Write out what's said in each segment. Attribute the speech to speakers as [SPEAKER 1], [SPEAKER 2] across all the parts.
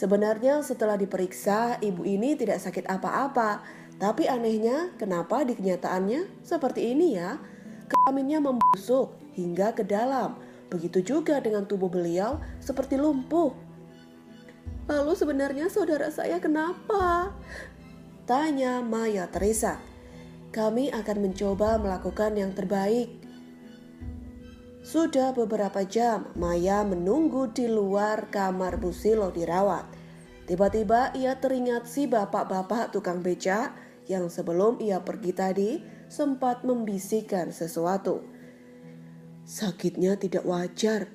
[SPEAKER 1] Sebenarnya setelah diperiksa, ibu ini tidak sakit apa-apa. Tapi anehnya, kenapa di kenyataannya seperti ini ya? Kelaminnya membusuk hingga ke dalam. Begitu juga dengan tubuh beliau seperti lumpuh. Lalu sebenarnya saudara saya kenapa? Tanya Maya Teresa. Kami akan mencoba melakukan yang terbaik. Sudah beberapa jam Maya menunggu di luar kamar Busilo dirawat. Tiba-tiba ia teringat si bapak-bapak tukang beca yang sebelum ia pergi tadi sempat membisikkan sesuatu. Sakitnya tidak wajar.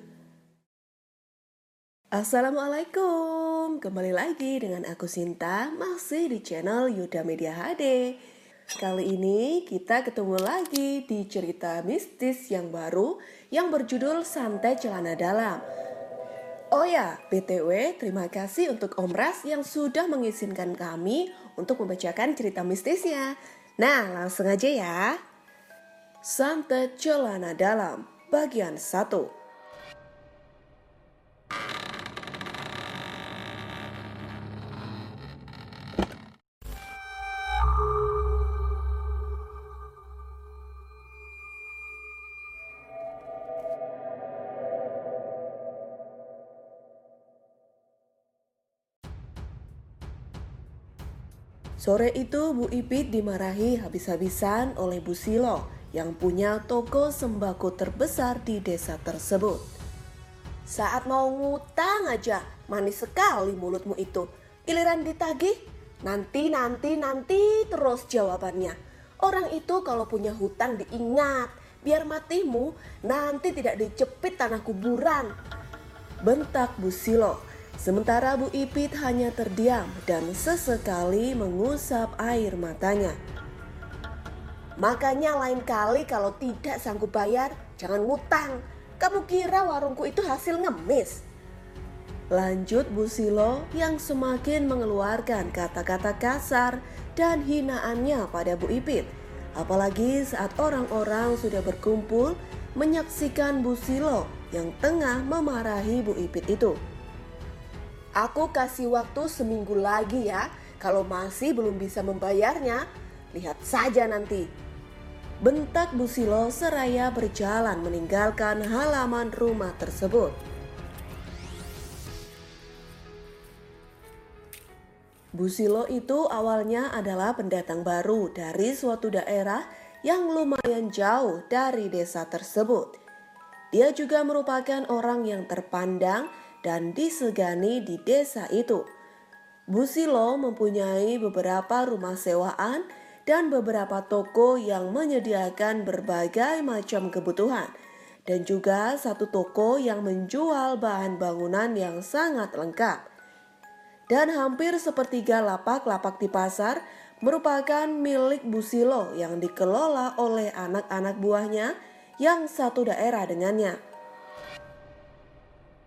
[SPEAKER 1] Assalamualaikum, kembali lagi dengan aku Sinta, masih di channel Yuda Media HD. Kali ini kita ketemu lagi di cerita mistis yang baru yang berjudul Santai Celana Dalam. Oh ya, BTW terima kasih untuk Om Ras yang sudah mengizinkan kami untuk membacakan cerita mistisnya. Nah, langsung aja ya. Santai Celana Dalam, bagian 1. Sore itu Bu Ipit dimarahi habis-habisan oleh Bu Silo yang punya toko sembako terbesar di desa tersebut. Saat mau ngutang aja, manis sekali mulutmu itu. Giliran ditagih, nanti, nanti, nanti terus jawabannya. Orang itu kalau punya hutang diingat, biar matimu nanti tidak dicepit tanah kuburan. Bentak Bu Silo Sementara Bu Ipit hanya terdiam dan sesekali mengusap air matanya. Makanya lain kali kalau tidak sanggup bayar, jangan ngutang. Kamu kira warungku itu hasil ngemis? Lanjut Bu Silo yang semakin mengeluarkan kata-kata kasar dan hinaannya pada Bu Ipit. Apalagi saat orang-orang sudah berkumpul menyaksikan Bu Silo yang tengah memarahi Bu Ipit itu. Aku kasih waktu seminggu lagi ya. Kalau masih belum bisa membayarnya, lihat saja nanti. Bentak Busilo seraya berjalan meninggalkan halaman rumah tersebut. Busilo itu awalnya adalah pendatang baru dari suatu daerah yang lumayan jauh dari desa tersebut. Dia juga merupakan orang yang terpandang dan disegani di desa itu. Busilo mempunyai beberapa rumah sewaan dan beberapa toko yang menyediakan berbagai macam kebutuhan dan juga satu toko yang menjual bahan bangunan yang sangat lengkap. Dan hampir sepertiga lapak-lapak di pasar merupakan milik Busilo yang dikelola oleh anak-anak buahnya yang satu daerah dengannya.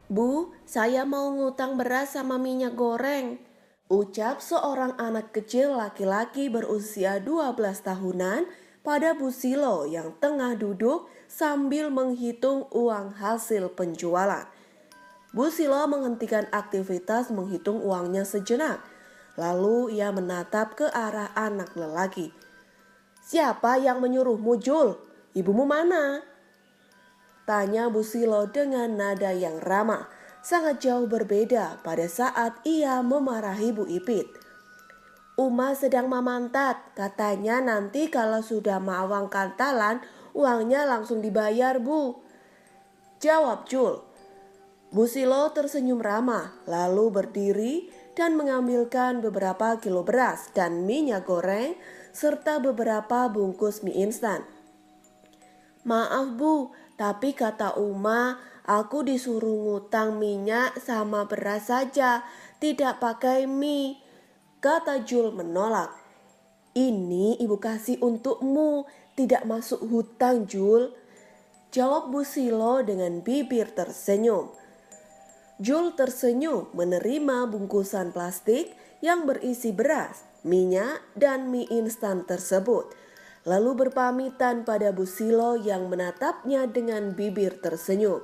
[SPEAKER 1] Bu, saya mau ngutang beras sama minyak goreng. Ucap seorang anak kecil laki-laki berusia 12 tahunan pada Busilo yang tengah duduk sambil menghitung uang hasil penjualan. Busilo menghentikan aktivitas menghitung uangnya sejenak. Lalu ia menatap ke arah anak lelaki. Siapa yang menyuruhmu Jul? Ibumu mana? Tanya Busilo dengan nada yang ramah, sangat jauh berbeda pada saat ia memarahi Bu Ipit. Uma sedang memantat, katanya nanti kalau sudah mawang kantalan, uangnya langsung dibayar bu. Jawab Jul. Busilo tersenyum ramah, lalu berdiri dan mengambilkan beberapa kilo beras dan minyak goreng serta beberapa bungkus mie instan. Maaf bu, tapi kata Uma, aku disuruh ngutang minyak sama beras saja, tidak pakai mie. Kata Jul menolak. Ini ibu kasih untukmu, tidak masuk hutang Jul. Jawab Busilo dengan bibir tersenyum. Jul tersenyum menerima bungkusan plastik yang berisi beras, minyak, dan mie instan tersebut lalu berpamitan pada Busilo yang menatapnya dengan bibir tersenyum.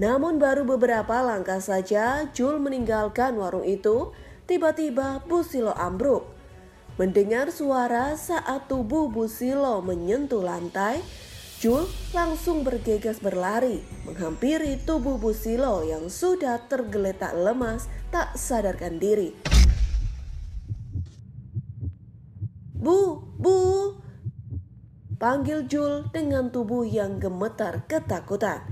[SPEAKER 1] Namun baru beberapa langkah saja Jul meninggalkan warung itu, tiba-tiba Busilo ambruk. Mendengar suara saat tubuh Busilo menyentuh lantai, Jul langsung bergegas berlari menghampiri tubuh Busilo yang sudah tergeletak lemas tak sadarkan diri. Bu, bu, panggil Jul dengan tubuh yang gemetar ketakutan.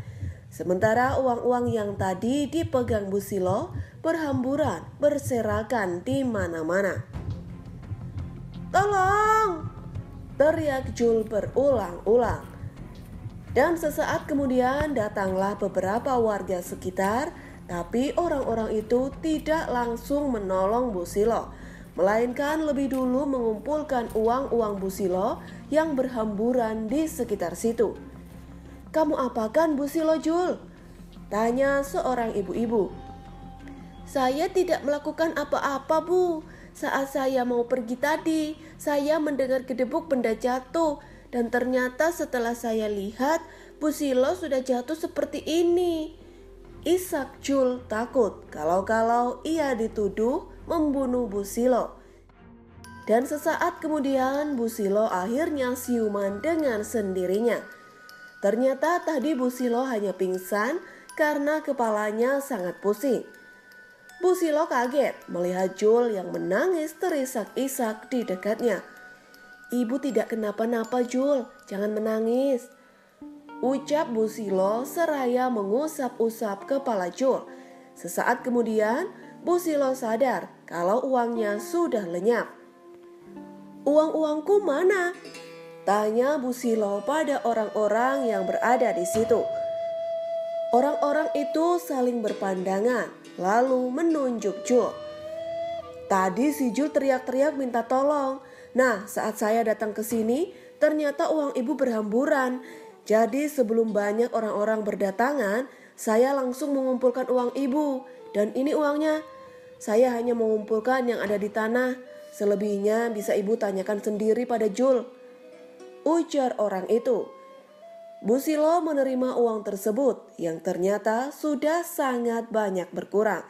[SPEAKER 1] Sementara uang-uang yang tadi dipegang Busilo berhamburan berserakan di mana-mana. Tolong! Teriak Jul berulang-ulang. Dan sesaat kemudian datanglah beberapa warga sekitar, tapi orang-orang itu tidak langsung menolong Busilo, melainkan lebih dulu mengumpulkan uang-uang Busilo yang berhamburan di sekitar situ. Kamu apakan Bu Silojul? Tanya seorang ibu-ibu. Saya tidak melakukan apa-apa Bu. Saat saya mau pergi tadi, saya mendengar gedebuk benda jatuh. Dan ternyata setelah saya lihat, Bu Silo sudah jatuh seperti ini. Isak Jul takut kalau-kalau ia dituduh membunuh Bu Silo. Dan sesaat kemudian Bu Silo akhirnya siuman dengan sendirinya. Ternyata tadi Busilo hanya pingsan karena kepalanya sangat pusing. Busilo kaget melihat Jul yang menangis terisak-isak di dekatnya. Ibu tidak kenapa-napa Jul, jangan menangis. Ucap Busilo seraya mengusap-usap kepala Jul. Sesaat kemudian Busilo sadar kalau uangnya sudah lenyap. Uang-uangku mana? Tanya Busilo pada orang-orang yang berada di situ. Orang-orang itu saling berpandangan, lalu menunjuk Jul. Tadi si Jul teriak-teriak minta tolong. Nah, saat saya datang ke sini, ternyata uang ibu berhamburan. Jadi sebelum banyak orang-orang berdatangan, saya langsung mengumpulkan uang ibu. Dan ini uangnya. Saya hanya mengumpulkan yang ada di tanah. Selebihnya bisa ibu tanyakan sendiri pada Jul ujar orang itu. Busilo menerima uang tersebut yang ternyata sudah sangat banyak berkurang.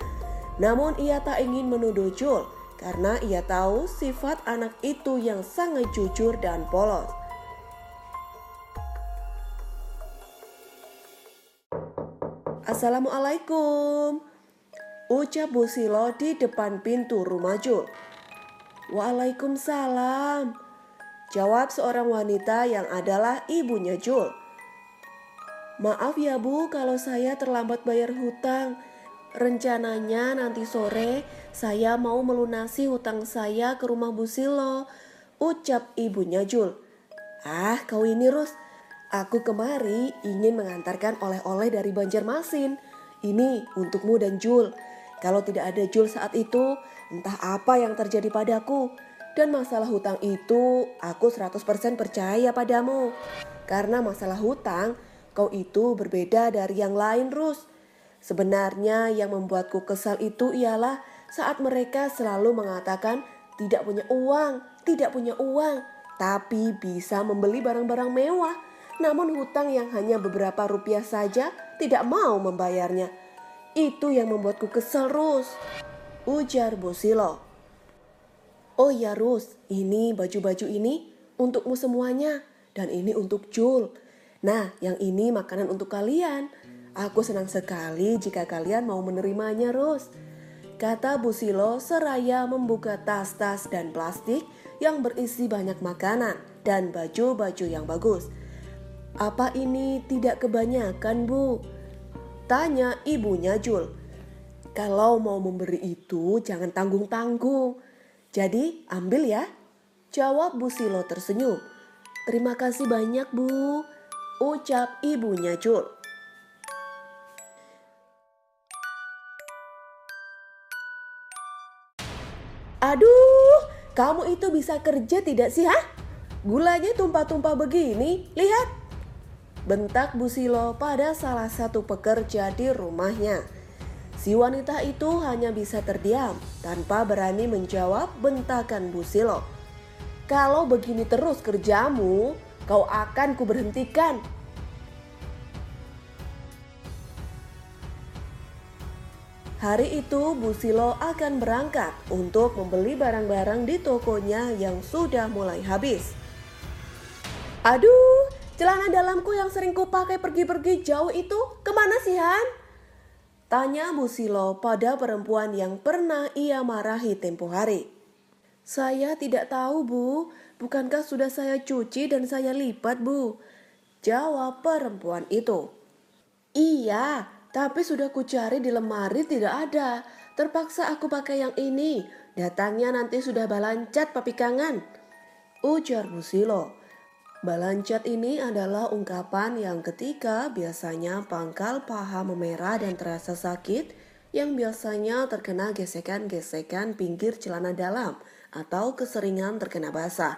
[SPEAKER 1] Namun ia tak ingin menuduh Jul karena ia tahu sifat anak itu yang sangat jujur dan polos. Assalamualaikum. Ucap Busilo di depan pintu rumah Jul. Waalaikumsalam. Jawab seorang wanita yang adalah ibunya Jul. Maaf ya bu kalau saya terlambat bayar hutang. Rencananya nanti sore saya mau melunasi hutang saya ke rumah Bu Silo. Ucap ibunya Jul. Ah kau ini Rus, aku kemari ingin mengantarkan oleh-oleh dari Banjarmasin. Ini untukmu dan Jul. Kalau tidak ada Jul saat itu, entah apa yang terjadi padaku. Dan masalah hutang itu aku 100% percaya padamu. Karena masalah hutang kau itu berbeda dari yang lain Rus. Sebenarnya yang membuatku kesal itu ialah saat mereka selalu mengatakan tidak punya uang, tidak punya uang, tapi bisa membeli barang-barang mewah. Namun hutang yang hanya beberapa rupiah saja tidak mau membayarnya. Itu yang membuatku kesal Rus. Ujar Bosilo. Oh ya Rus, ini baju-baju ini untukmu semuanya dan ini untuk Jul. Nah, yang ini makanan untuk kalian. Aku senang sekali jika kalian mau menerimanya, Rus. Kata Busilo seraya membuka tas-tas dan plastik yang berisi banyak makanan dan baju-baju yang bagus. Apa ini tidak kebanyakan, Bu? Tanya ibunya Jul. Kalau mau memberi itu jangan tanggung-tanggung. Jadi ambil ya. Jawab Bu Silo tersenyum. Terima kasih banyak Bu. Ucap ibunya Jul. Aduh, kamu itu bisa kerja tidak sih, ha? Gulanya tumpah-tumpah begini, lihat. Bentak Bu Silo pada salah satu pekerja di rumahnya. Si wanita itu hanya bisa terdiam tanpa berani menjawab bentakan Busilo. Kalau begini terus kerjamu, kau akan kuberhentikan. Hari itu Bu Silo akan berangkat untuk membeli barang-barang di tokonya yang sudah mulai habis. Aduh, celana dalamku yang sering kupakai pergi-pergi jauh itu ke mana sih Han? Tanya Bu Silo pada perempuan yang pernah ia marahi tempo hari. Saya tidak tahu Bu, bukankah sudah saya cuci dan saya lipat Bu? Jawab perempuan itu. Iya, tapi sudah kucari di lemari tidak ada. Terpaksa aku pakai yang ini. Datangnya nanti sudah balancat papi kangen. Ujar Busilo. Balancat ini adalah ungkapan yang ketika biasanya pangkal paha memerah dan terasa sakit yang biasanya terkena gesekan-gesekan pinggir celana dalam atau keseringan terkena basah.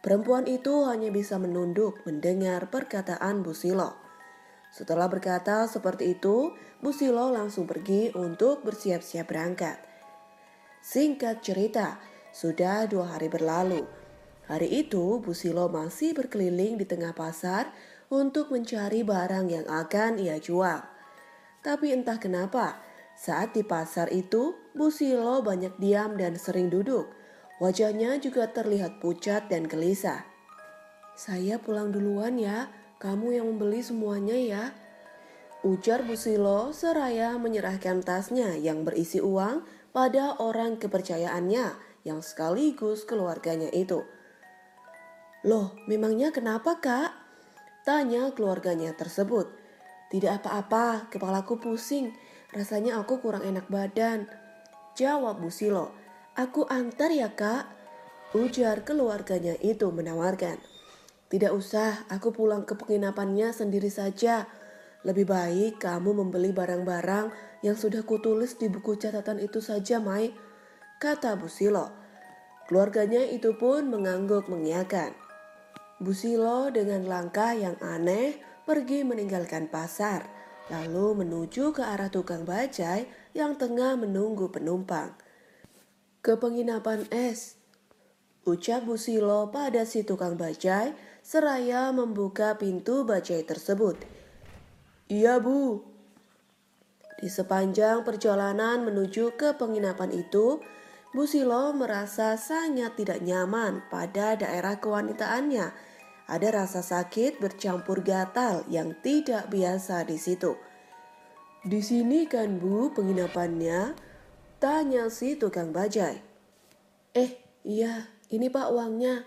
[SPEAKER 1] Perempuan itu hanya bisa menunduk mendengar perkataan Busilo. Setelah berkata seperti itu, Busilo langsung pergi untuk bersiap-siap berangkat. Singkat cerita, sudah dua hari berlalu. Hari itu, Busilo masih berkeliling di tengah pasar untuk mencari barang yang akan ia jual. Tapi entah kenapa, saat di pasar itu, Busilo banyak diam dan sering duduk. Wajahnya juga terlihat pucat dan gelisah. Saya pulang duluan ya, kamu yang membeli semuanya ya. Ujar Busilo seraya menyerahkan tasnya yang berisi uang pada orang kepercayaannya yang sekaligus keluarganya itu. Loh, memangnya kenapa kak? Tanya keluarganya tersebut. Tidak apa-apa, kepalaku pusing. Rasanya aku kurang enak badan. Jawab Busilo. Aku antar ya kak. Ujar keluarganya itu menawarkan. Tidak usah, aku pulang ke penginapannya sendiri saja. Lebih baik kamu membeli barang-barang yang sudah kutulis di buku catatan itu saja, Mai. Kata Busilo. Keluarganya itu pun mengangguk mengiyakan. Busilo dengan langkah yang aneh pergi meninggalkan pasar, lalu menuju ke arah tukang bajai yang tengah menunggu penumpang. Ke penginapan es, ucap Busilo pada si tukang bajai seraya membuka pintu bajai tersebut. Iya bu. Di sepanjang perjalanan menuju ke penginapan itu, Bu Silo merasa sangat tidak nyaman pada daerah kewanitaannya. Ada rasa sakit bercampur gatal yang tidak biasa di situ. Di sini kan Bu penginapannya? Tanya si tukang bajai. Eh, iya, ini Pak uangnya.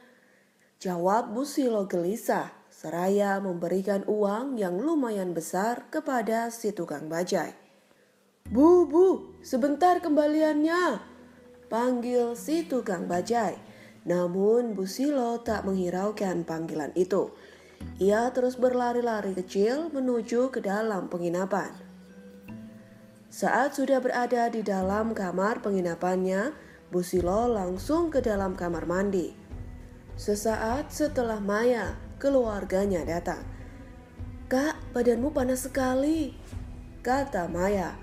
[SPEAKER 1] Jawab Busilo gelisah, seraya memberikan uang yang lumayan besar kepada si tukang bajai. Bu, bu, sebentar kembaliannya, panggil si tukang bajai. Namun Busilo tak menghiraukan panggilan itu. Ia terus berlari-lari kecil menuju ke dalam penginapan. Saat sudah berada di dalam kamar penginapannya, Busilo langsung ke dalam kamar mandi. Sesaat setelah Maya, keluarganya datang. Kak, badanmu panas sekali, kata Maya.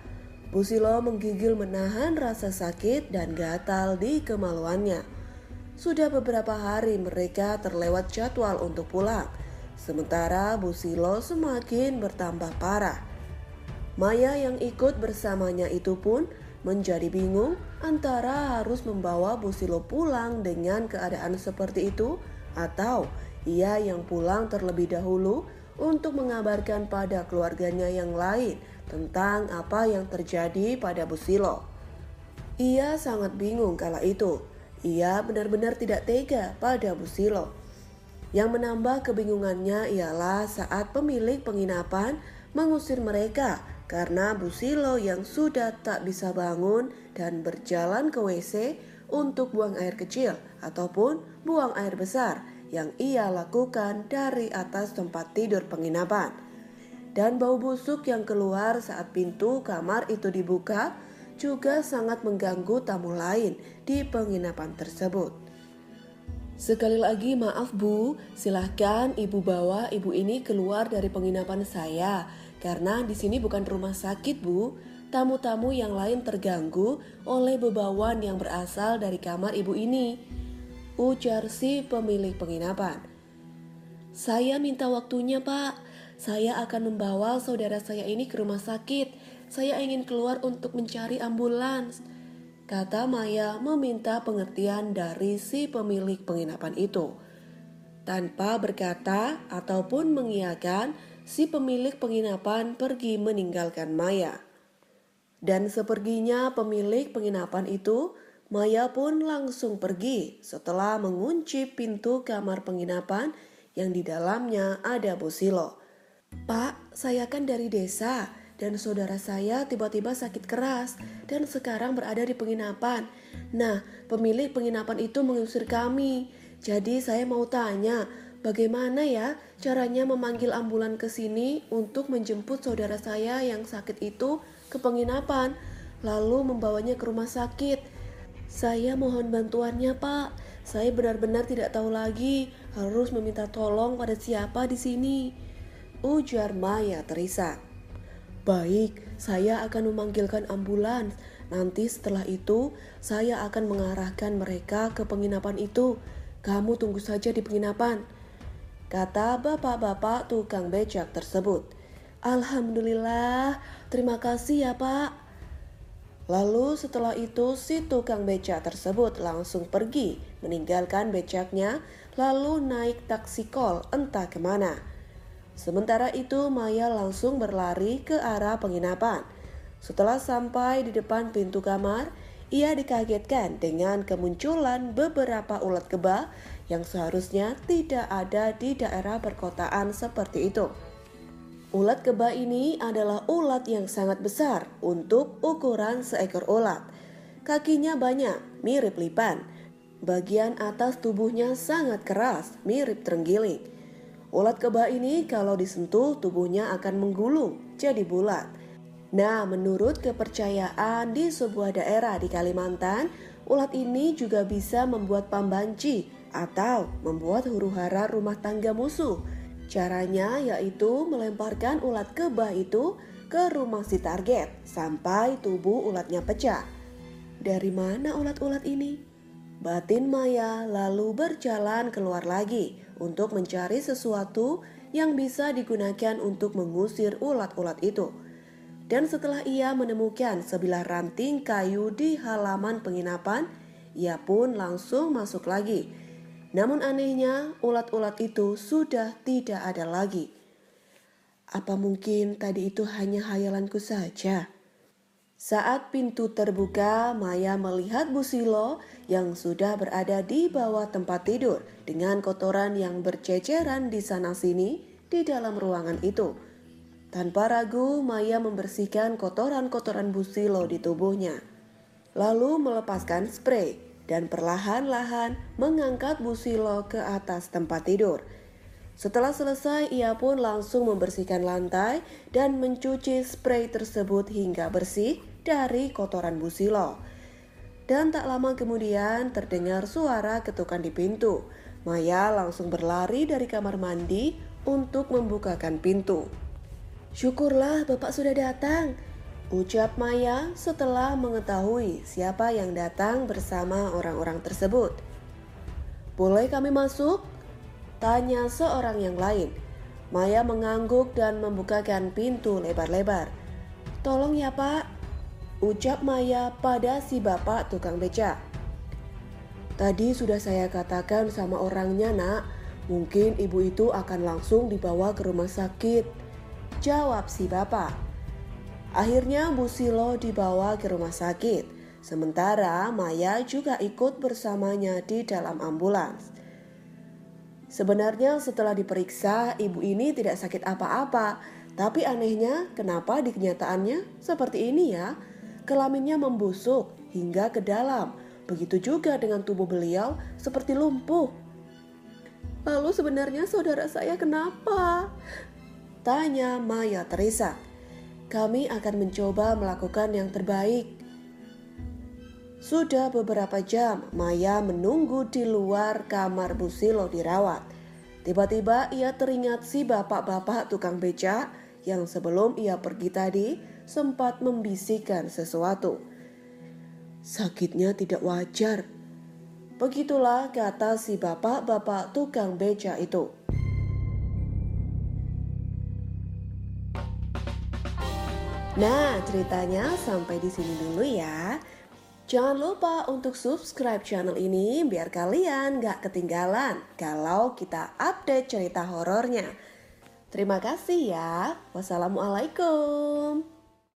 [SPEAKER 1] Busilo menggigil menahan rasa sakit dan gatal di kemaluannya. Sudah beberapa hari mereka terlewat jadwal untuk pulang, sementara Busilo semakin bertambah parah. Maya yang ikut bersamanya itu pun menjadi bingung antara harus membawa Busilo pulang dengan keadaan seperti itu atau ia yang pulang terlebih dahulu untuk mengabarkan pada keluarganya yang lain tentang apa yang terjadi pada Busilo. Ia sangat bingung kala itu. Ia benar-benar tidak tega pada Busilo. Yang menambah kebingungannya ialah saat pemilik penginapan mengusir mereka karena Busilo yang sudah tak bisa bangun dan berjalan ke WC untuk buang air kecil ataupun buang air besar yang ia lakukan dari atas tempat tidur penginapan. Dan bau busuk yang keluar saat pintu kamar itu dibuka juga sangat mengganggu tamu lain di penginapan tersebut. Sekali lagi maaf bu, silahkan ibu bawa ibu ini keluar dari penginapan saya karena di sini bukan rumah sakit, Bu. Tamu-tamu yang lain terganggu oleh bebawan yang berasal dari kamar ibu ini. Ujar si pemilik penginapan. Saya minta waktunya, Pak. Saya akan membawa saudara saya ini ke rumah sakit. Saya ingin keluar untuk mencari ambulans. Kata Maya meminta pengertian dari si pemilik penginapan itu. Tanpa berkata ataupun mengiyakan, si pemilik penginapan pergi meninggalkan Maya. Dan seperginya pemilik penginapan itu, Maya pun langsung pergi setelah mengunci pintu kamar penginapan yang di dalamnya ada Busilo. Pak, saya kan dari desa dan saudara saya tiba-tiba sakit keras dan sekarang berada di penginapan. Nah, pemilik penginapan itu mengusir kami. Jadi saya mau tanya, bagaimana ya caranya memanggil ambulan ke sini untuk menjemput saudara saya yang sakit itu ke penginapan, lalu membawanya ke rumah sakit. Saya mohon bantuannya, Pak. Saya benar-benar tidak tahu lagi harus meminta tolong pada siapa di sini. Ujar Maya terisak. Baik, saya akan memanggilkan ambulans. Nanti setelah itu, saya akan mengarahkan mereka ke penginapan itu. Kamu tunggu saja di penginapan. Kata bapak-bapak tukang becak tersebut. Alhamdulillah, terima kasih ya pak. Lalu setelah itu si tukang becak tersebut langsung pergi meninggalkan becaknya lalu naik taksi kol entah ke mana. Sementara itu, Maya langsung berlari ke arah penginapan. Setelah sampai di depan pintu kamar, ia dikagetkan dengan kemunculan beberapa ulat kebah yang seharusnya tidak ada di daerah perkotaan seperti itu. Ulat kebah ini adalah ulat yang sangat besar untuk ukuran seekor ulat. Kakinya banyak, mirip lipan. Bagian atas tubuhnya sangat keras, mirip terenggiling. Ulat kebah ini kalau disentuh tubuhnya akan menggulung jadi bulat. Nah, menurut kepercayaan di sebuah daerah di Kalimantan, ulat ini juga bisa membuat pambanci atau membuat huru-hara rumah tangga musuh. Caranya yaitu melemparkan ulat kebah itu ke rumah si target sampai tubuh ulatnya pecah. Dari mana ulat-ulat ini? Batin Maya lalu berjalan keluar lagi untuk mencari sesuatu yang bisa digunakan untuk mengusir ulat-ulat itu. Dan setelah ia menemukan sebilah ranting kayu di halaman penginapan, ia pun langsung masuk lagi. Namun anehnya, ulat-ulat itu sudah tidak ada lagi. Apa mungkin tadi itu hanya hayalanku saja? Saat pintu terbuka, Maya melihat Busilo yang sudah berada di bawah tempat tidur dengan kotoran yang berceceran di sana-sini di dalam ruangan itu. Tanpa ragu, Maya membersihkan kotoran-kotoran Busilo di tubuhnya. Lalu melepaskan spray dan perlahan-lahan mengangkat Busilo ke atas tempat tidur. Setelah selesai, ia pun langsung membersihkan lantai dan mencuci spray tersebut hingga bersih dari kotoran Busilo. Dan tak lama kemudian terdengar suara ketukan di pintu. Maya langsung berlari dari kamar mandi untuk membukakan pintu. Syukurlah Bapak sudah datang, ucap Maya setelah mengetahui siapa yang datang bersama orang-orang tersebut. Boleh kami masuk? Tanya seorang yang lain. Maya mengangguk dan membukakan pintu lebar-lebar. Tolong ya pak, ucap Maya pada si bapak tukang beca. Tadi sudah saya katakan sama orangnya nak, mungkin ibu itu akan langsung dibawa ke rumah sakit. Jawab si bapak. Akhirnya Bu Silo dibawa ke rumah sakit, sementara Maya juga ikut bersamanya di dalam ambulans. Sebenarnya setelah diperiksa, ibu ini tidak sakit apa-apa, tapi anehnya kenapa di kenyataannya seperti ini ya? Kelaminnya membusuk hingga ke dalam. Begitu juga dengan tubuh beliau seperti lumpuh. Lalu sebenarnya saudara saya kenapa? Tanya Maya Teresa. Kami akan mencoba melakukan yang terbaik. Sudah beberapa jam Maya menunggu di luar kamar Busilo dirawat. Tiba-tiba ia teringat si bapak-bapak tukang beca yang sebelum ia pergi tadi sempat membisikkan sesuatu. Sakitnya tidak wajar. Begitulah kata si bapak-bapak tukang beca itu. Nah, ceritanya sampai di sini dulu ya. Jangan lupa untuk subscribe channel ini biar kalian gak ketinggalan kalau kita update cerita horornya. Terima kasih ya. Wassalamualaikum.